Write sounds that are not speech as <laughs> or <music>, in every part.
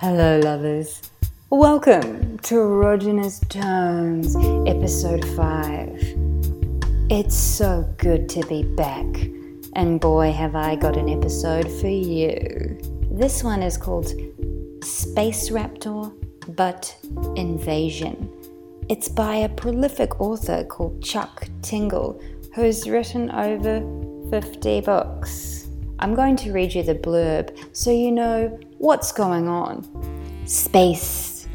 Hello, lovers. Welcome to Erogenous Tones, episode 5. It's so good to be back, and boy, have I got an episode for you. This one is called Space Raptor Butt Invasion. It's by a prolific author called Chuck Tingle, who's written over 50 books. I'm going to read you the blurb so you know what's going on. Space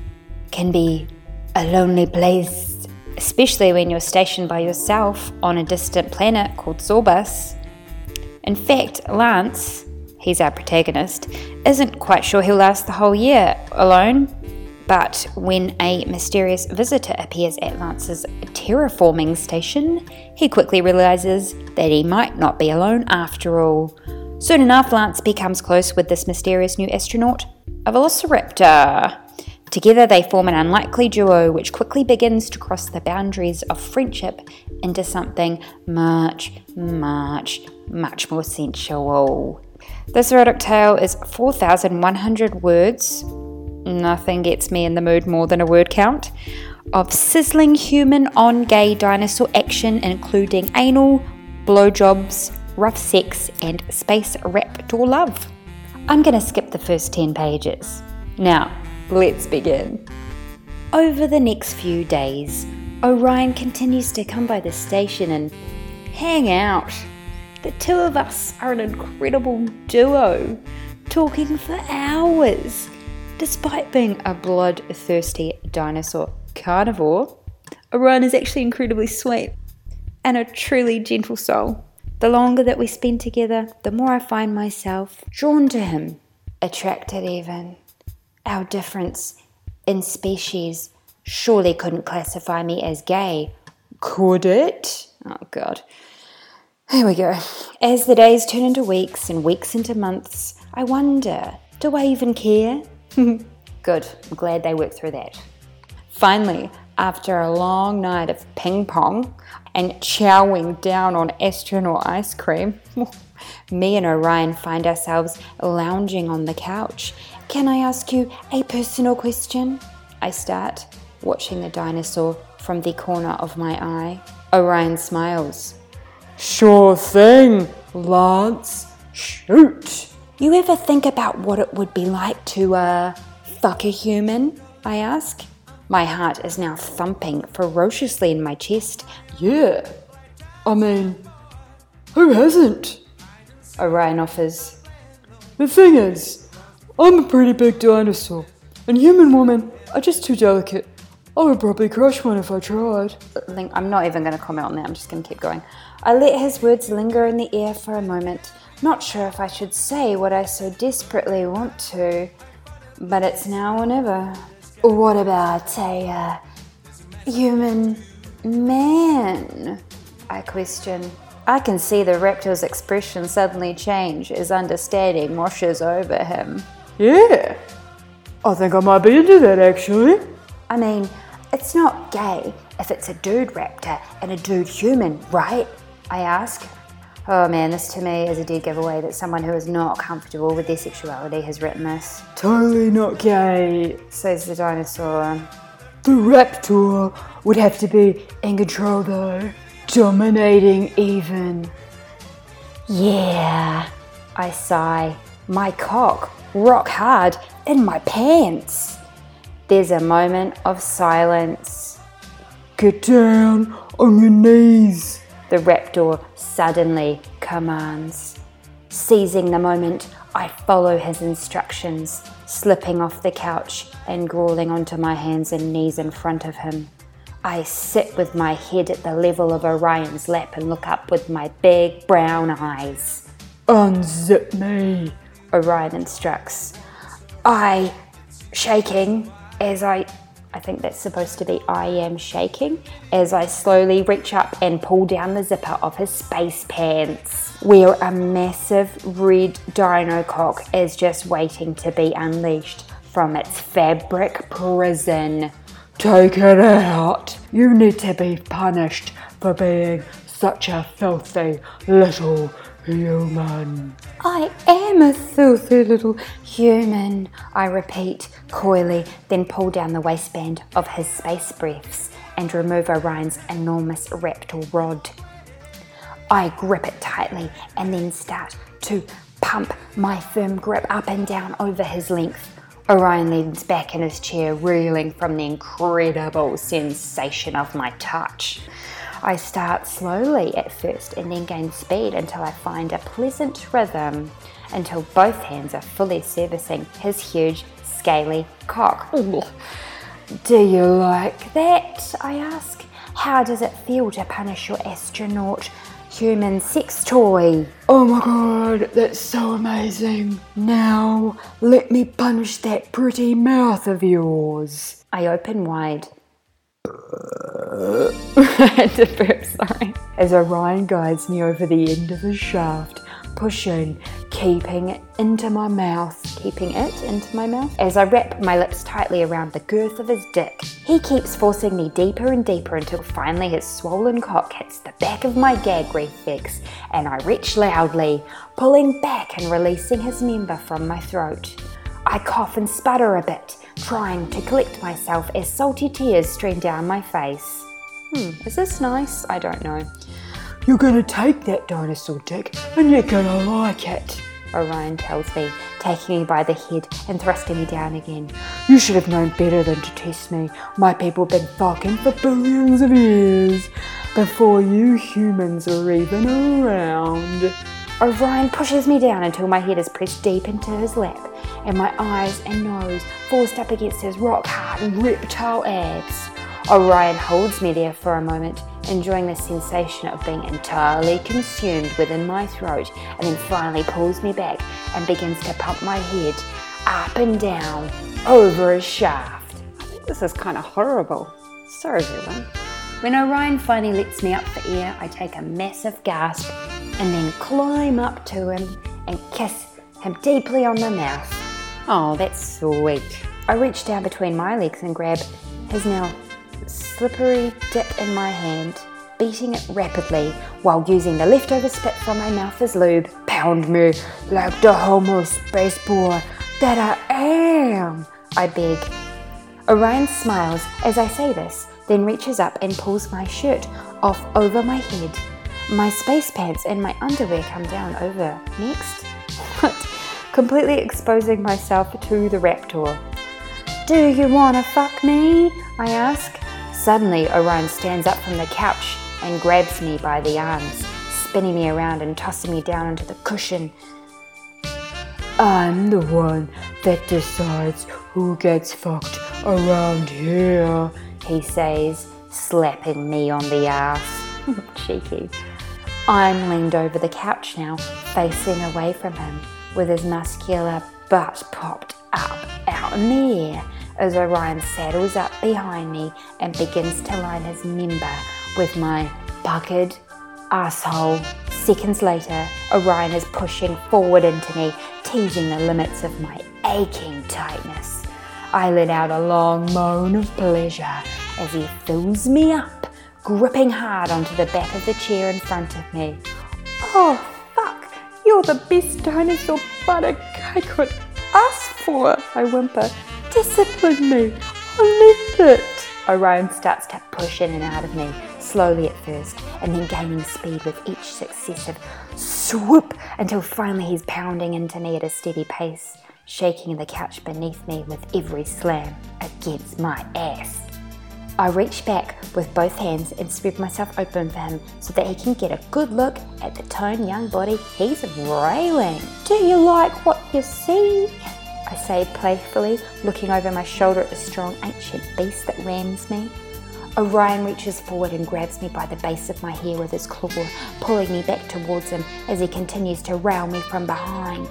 can be a lonely place, especially when you're stationed by yourself on a distant planet called Zorbas. In fact, Lance, he's our protagonist, isn't quite sure he'll last the whole year alone. But when a mysterious visitor appears at Lance's terraforming station, he quickly realizes that he might not be alone after all. Soon enough, Lance becomes close with this mysterious new astronaut, a velociraptor. Together, they form an unlikely duo which quickly begins to cross the boundaries of friendship into something much, much, much more sensual. This erotic tale is 4,100 words. Nothing gets me in the mood more than a word count. Of sizzling human on gay dinosaur action, including anal, blowjobs, rough sex, and space raptor love. I'm going to skip the first 10 pages. Now, let's begin. Over the next few days, Orion continues to come by the station and hang out. The two of us are an incredible duo, talking for hours. Despite being a bloodthirsty dinosaur carnivore, Orion is actually incredibly sweet and a truly gentle soul. The longer that we spend together, the more I find myself drawn to him, attracted even. Our difference in species surely couldn't classify me as gay, could it? Oh, God. Here we go. As the days turn into weeks and weeks into months, I wonder do I even care? <laughs> Good, I'm glad they worked through that. Finally, after a long night of ping pong and chowing down on astronaut ice cream, <laughs> me and Orion find ourselves lounging on the couch. Can I ask you a personal question? I start, watching the dinosaur from the corner of my eye. Orion smiles. Sure thing, Lance. Shoot. You ever think about what it would be like to, uh, fuck a human? I ask. My heart is now thumping ferociously in my chest. Yeah. I mean, who hasn't? Orion offers. The thing is, I'm a pretty big dinosaur, and human women are just too delicate. I would probably crush one if I tried. I'm not even going to comment on that, I'm just going to keep going. I let his words linger in the air for a moment, not sure if I should say what I so desperately want to, but it's now or never. What about a uh, human man? I question. I can see the raptor's expression suddenly change as understanding washes over him. Yeah. I think I might be into that actually. I mean, it's not gay if it's a dude raptor and a dude human, right? I ask. Oh man, this to me is a dead giveaway that someone who is not comfortable with their sexuality has written this. Totally not gay, says the dinosaur. The raptor would have to be in control though. Dominating even. Yeah, I sigh. My cock rock hard in my pants. There's a moment of silence. Get down on your knees, the raptor suddenly commands. Seizing the moment, I follow his instructions, slipping off the couch and crawling onto my hands and knees in front of him. I sit with my head at the level of Orion's lap and look up with my big brown eyes. Unzip me, Orion instructs. I, shaking as I I think that's supposed to be I am shaking as I slowly reach up and pull down the zipper of his space pants, where a massive red dino cock is just waiting to be unleashed from its fabric prison. Take it out. You need to be punished for being such a filthy little human. I am a filthy little human, I repeat coyly, then pull down the waistband of his space briefs and remove Orion's enormous reptile rod. I grip it tightly and then start to pump my firm grip up and down over his length. Orion leans back in his chair, reeling from the incredible sensation of my touch. I start slowly at first and then gain speed until I find a pleasant rhythm, until both hands are fully servicing his huge, scaly cock. Do you like that? I ask. How does it feel to punish your astronaut human sex toy? Oh my god, that's so amazing. Now, let me punish that pretty mouth of yours. I open wide. <laughs> Burp, sorry. As Orion guides me over the end of his shaft, pushing, keeping it into my mouth. Keeping it into my mouth? As I wrap my lips tightly around the girth of his dick, he keeps forcing me deeper and deeper until finally his swollen cock hits the back of my gag reflex and I retch loudly, pulling back and releasing his member from my throat. I cough and sputter a bit, trying to collect myself as salty tears stream down my face. Hmm, is this nice? I don't know. You're gonna take that dinosaur dick and you're gonna like it. Orion tells me, taking me by the head and thrusting me down again. You should have known better than to test me. My people have been fucking for billions of years before you humans were even around. Orion pushes me down until my head is pressed deep into his lap and my eyes and nose forced up against his rock hard reptile abs. Orion holds me there for a moment, enjoying the sensation of being entirely consumed within my throat, and then finally pulls me back and begins to pump my head up and down over his shaft. I think this is kind of horrible. Sorry, everyone. When Orion finally lets me up for air, I take a massive gasp and then climb up to him and kiss him deeply on the mouth. Oh, that's sweet. I reach down between my legs and grab his now slippery dick in my hand, beating it rapidly while using the leftover spit from my mouth as lube. Pound me like the homo space boy that I am, I beg. Orion smiles as I say this, then reaches up and pulls my shirt off over my head. My space pants and my underwear come down over next. <laughs> Completely exposing myself to the raptor. Do you wanna fuck me? I ask. Suddenly, Orion stands up from the couch and grabs me by the arms, spinning me around and tossing me down onto the cushion. I'm the one that decides who gets fucked around here, he says, slapping me on the ass. <laughs> Cheeky. I'm leaned over the couch now, facing away from him, with his muscular butt popped up out in the air as Orion saddles up behind me and begins to line his member with my bucketed asshole. Seconds later, Orion is pushing forward into me, teasing the limits of my aching tightness. I let out a long moan of pleasure as he fills me up, gripping hard onto the back of the chair in front of me. Oh, fuck! You're the best dinosaur butter I could ask for, I whimper. Discipline me. I need it. Orion starts to push in and out of me, slowly at first, and then gaining speed with each successive swoop until finally he's pounding into me at a steady pace, shaking the couch beneath me with every slam against my ass. I reach back with both hands and spread myself open for him so that he can get a good look at the toned young body he's railing. Do you like what you see? I say playfully, looking over my shoulder at the strong ancient beast that rams me. Orion reaches forward and grabs me by the base of my hair with his claw, pulling me back towards him as he continues to rail me from behind.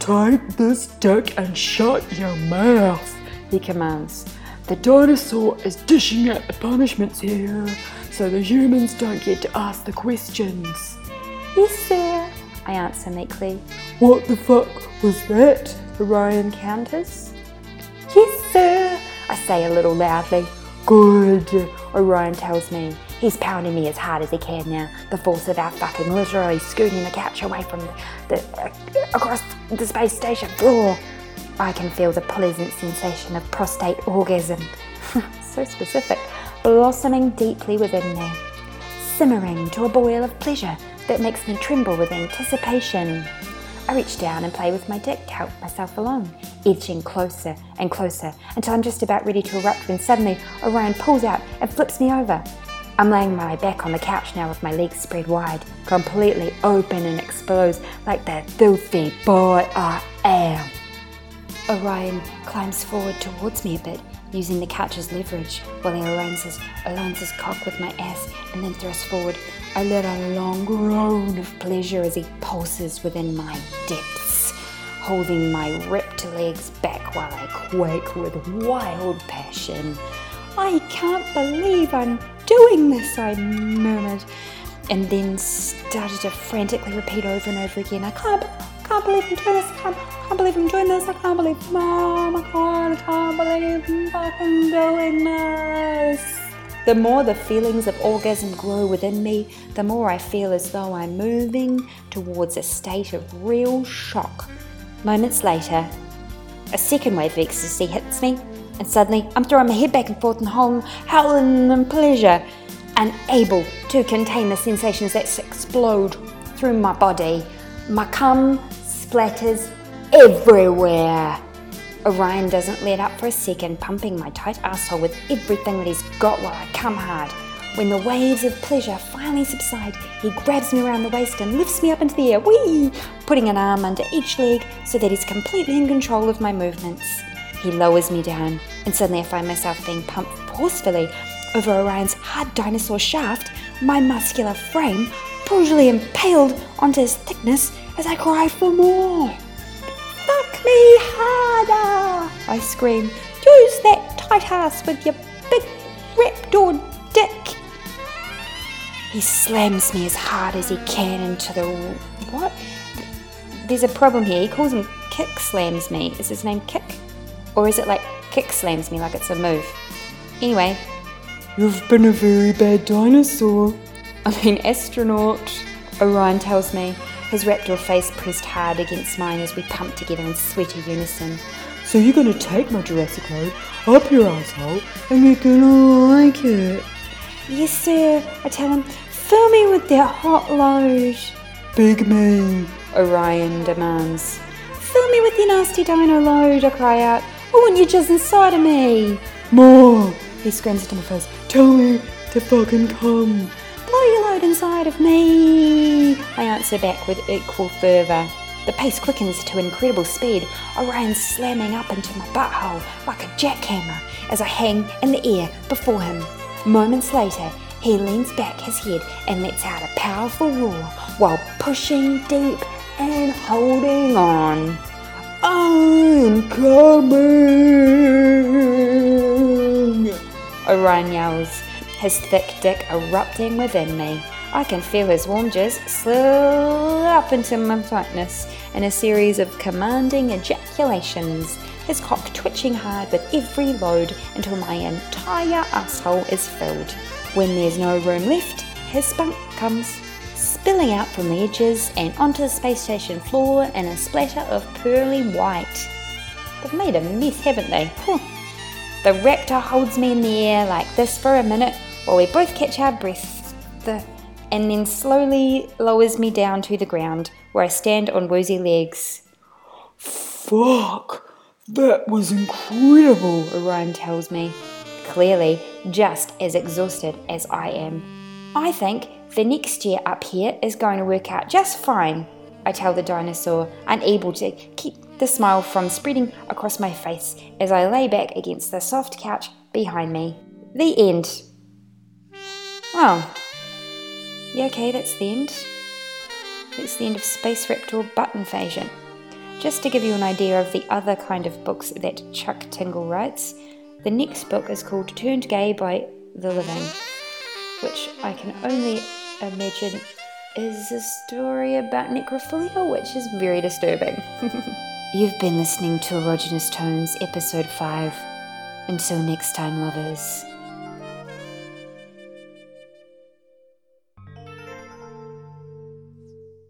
Take this dick and shut your mouth, he commands. The dinosaur is dishing out the punishments here, so the humans don't get to ask the questions. Yes, sir, I answer meekly. What the fuck was that? Orion counters. Yes, sir, I say a little loudly. Good, Orion tells me He's pounding me as hard as he can now. The force of our fucking literally scooting the couch away from the, the uh, across the space station floor. I can feel the pleasant sensation of prostate orgasm. <laughs> so specific, blossoming deeply within me, simmering to a boil of pleasure that makes me tremble with anticipation. I reach down and play with my dick to help myself along, edging closer and closer until I'm just about ready to erupt when suddenly Orion pulls out and flips me over. I'm laying my back on the couch now with my legs spread wide, completely open and exposed like the filthy boy I am. Orion climbs forward towards me a bit, using the couch as leverage while he aligns his, aligns his cock with my ass and then thrusts forward. I let a long groan of pleasure as he pulses within my depths, holding my ripped legs back while I quake with wild passion. I can't believe I'm doing this, I murmured, and then started to frantically repeat over and over again. I can't, can't believe I'm doing this. I can't, can't believe I'm doing this. I can't believe, Mom, I can't, I can't believe I'm doing this. The more the feelings of orgasm grow within me, the more I feel as though I'm moving towards a state of real shock. Moments later, a second wave of ecstasy hits me, and suddenly I'm throwing my head back and forth and howling in pleasure, unable to contain the sensations that explode through my body. My cum splatters everywhere. Orion doesn't let up for a second, pumping my tight asshole with everything that he's got while I come hard. When the waves of pleasure finally subside, he grabs me around the waist and lifts me up into the air, whee! Putting an arm under each leg so that he's completely in control of my movements. He lowers me down, and suddenly I find myself being pumped forcefully over Orion's hard dinosaur shaft, my muscular frame brutally impaled onto his thickness as I cry for more. Fuck me harder! I scream. Use that tight ass with your big raptor dick. He slams me as hard as he can into the. What? There's a problem here. He calls him kick slams me. Is his name Kick? Or is it like kick slams me like it's a move? Anyway, You've been a very bad dinosaur. I mean, astronaut, Orion tells me, his raptor face pressed hard against mine as we pump together in sweaty unison. So you're gonna take my Jurassic load up your asshole and you're gonna like it. Yes, sir, I tell him. Fill me with that hot load, Big me. Orion demands. Fill me with your nasty dino load, I cry out. Oh, I want you just inside of me. More. He screams into my face. Tell me to fucking come. Inside of me, I answer back with equal fervour. The pace quickens to incredible speed, Orion slamming up into my butthole like a jackhammer as I hang in the air before him. Moments later, he leans back his head and lets out a powerful roar while pushing deep and holding on. I'm coming. Orion yells, his thick dick erupting within me. I can feel his warm jizz slip into my tightness in a series of commanding ejaculations, his cock twitching hard with every load until my entire asshole is filled. When there's no room left, his spunk comes spilling out from the edges and onto the space station floor in a splatter of pearly white. They've made a mess, haven't they? Huh. The raptor holds me in the air like this for a minute while we both catch our breaths, the, and then slowly lowers me down to the ground where I stand on woozy legs. Fuck. That was incredible. Orion tells me, clearly just as exhausted as I am. I think the next year up here is going to work out just fine, I tell the dinosaur, unable to keep the smile from spreading across my face as I lay back against the soft couch behind me. The end. Oh. Yeah, okay, that's the end. That's the end of Space Reptile Butt Invasion. Just to give you an idea of the other kind of books that Chuck Tingle writes, the next book is called Turned Gay by the Living, which I can only imagine is a story about necrophilia, which is very disturbing. <laughs> You've been listening to Erogenous Tones, Episode 5. Until next time, lovers.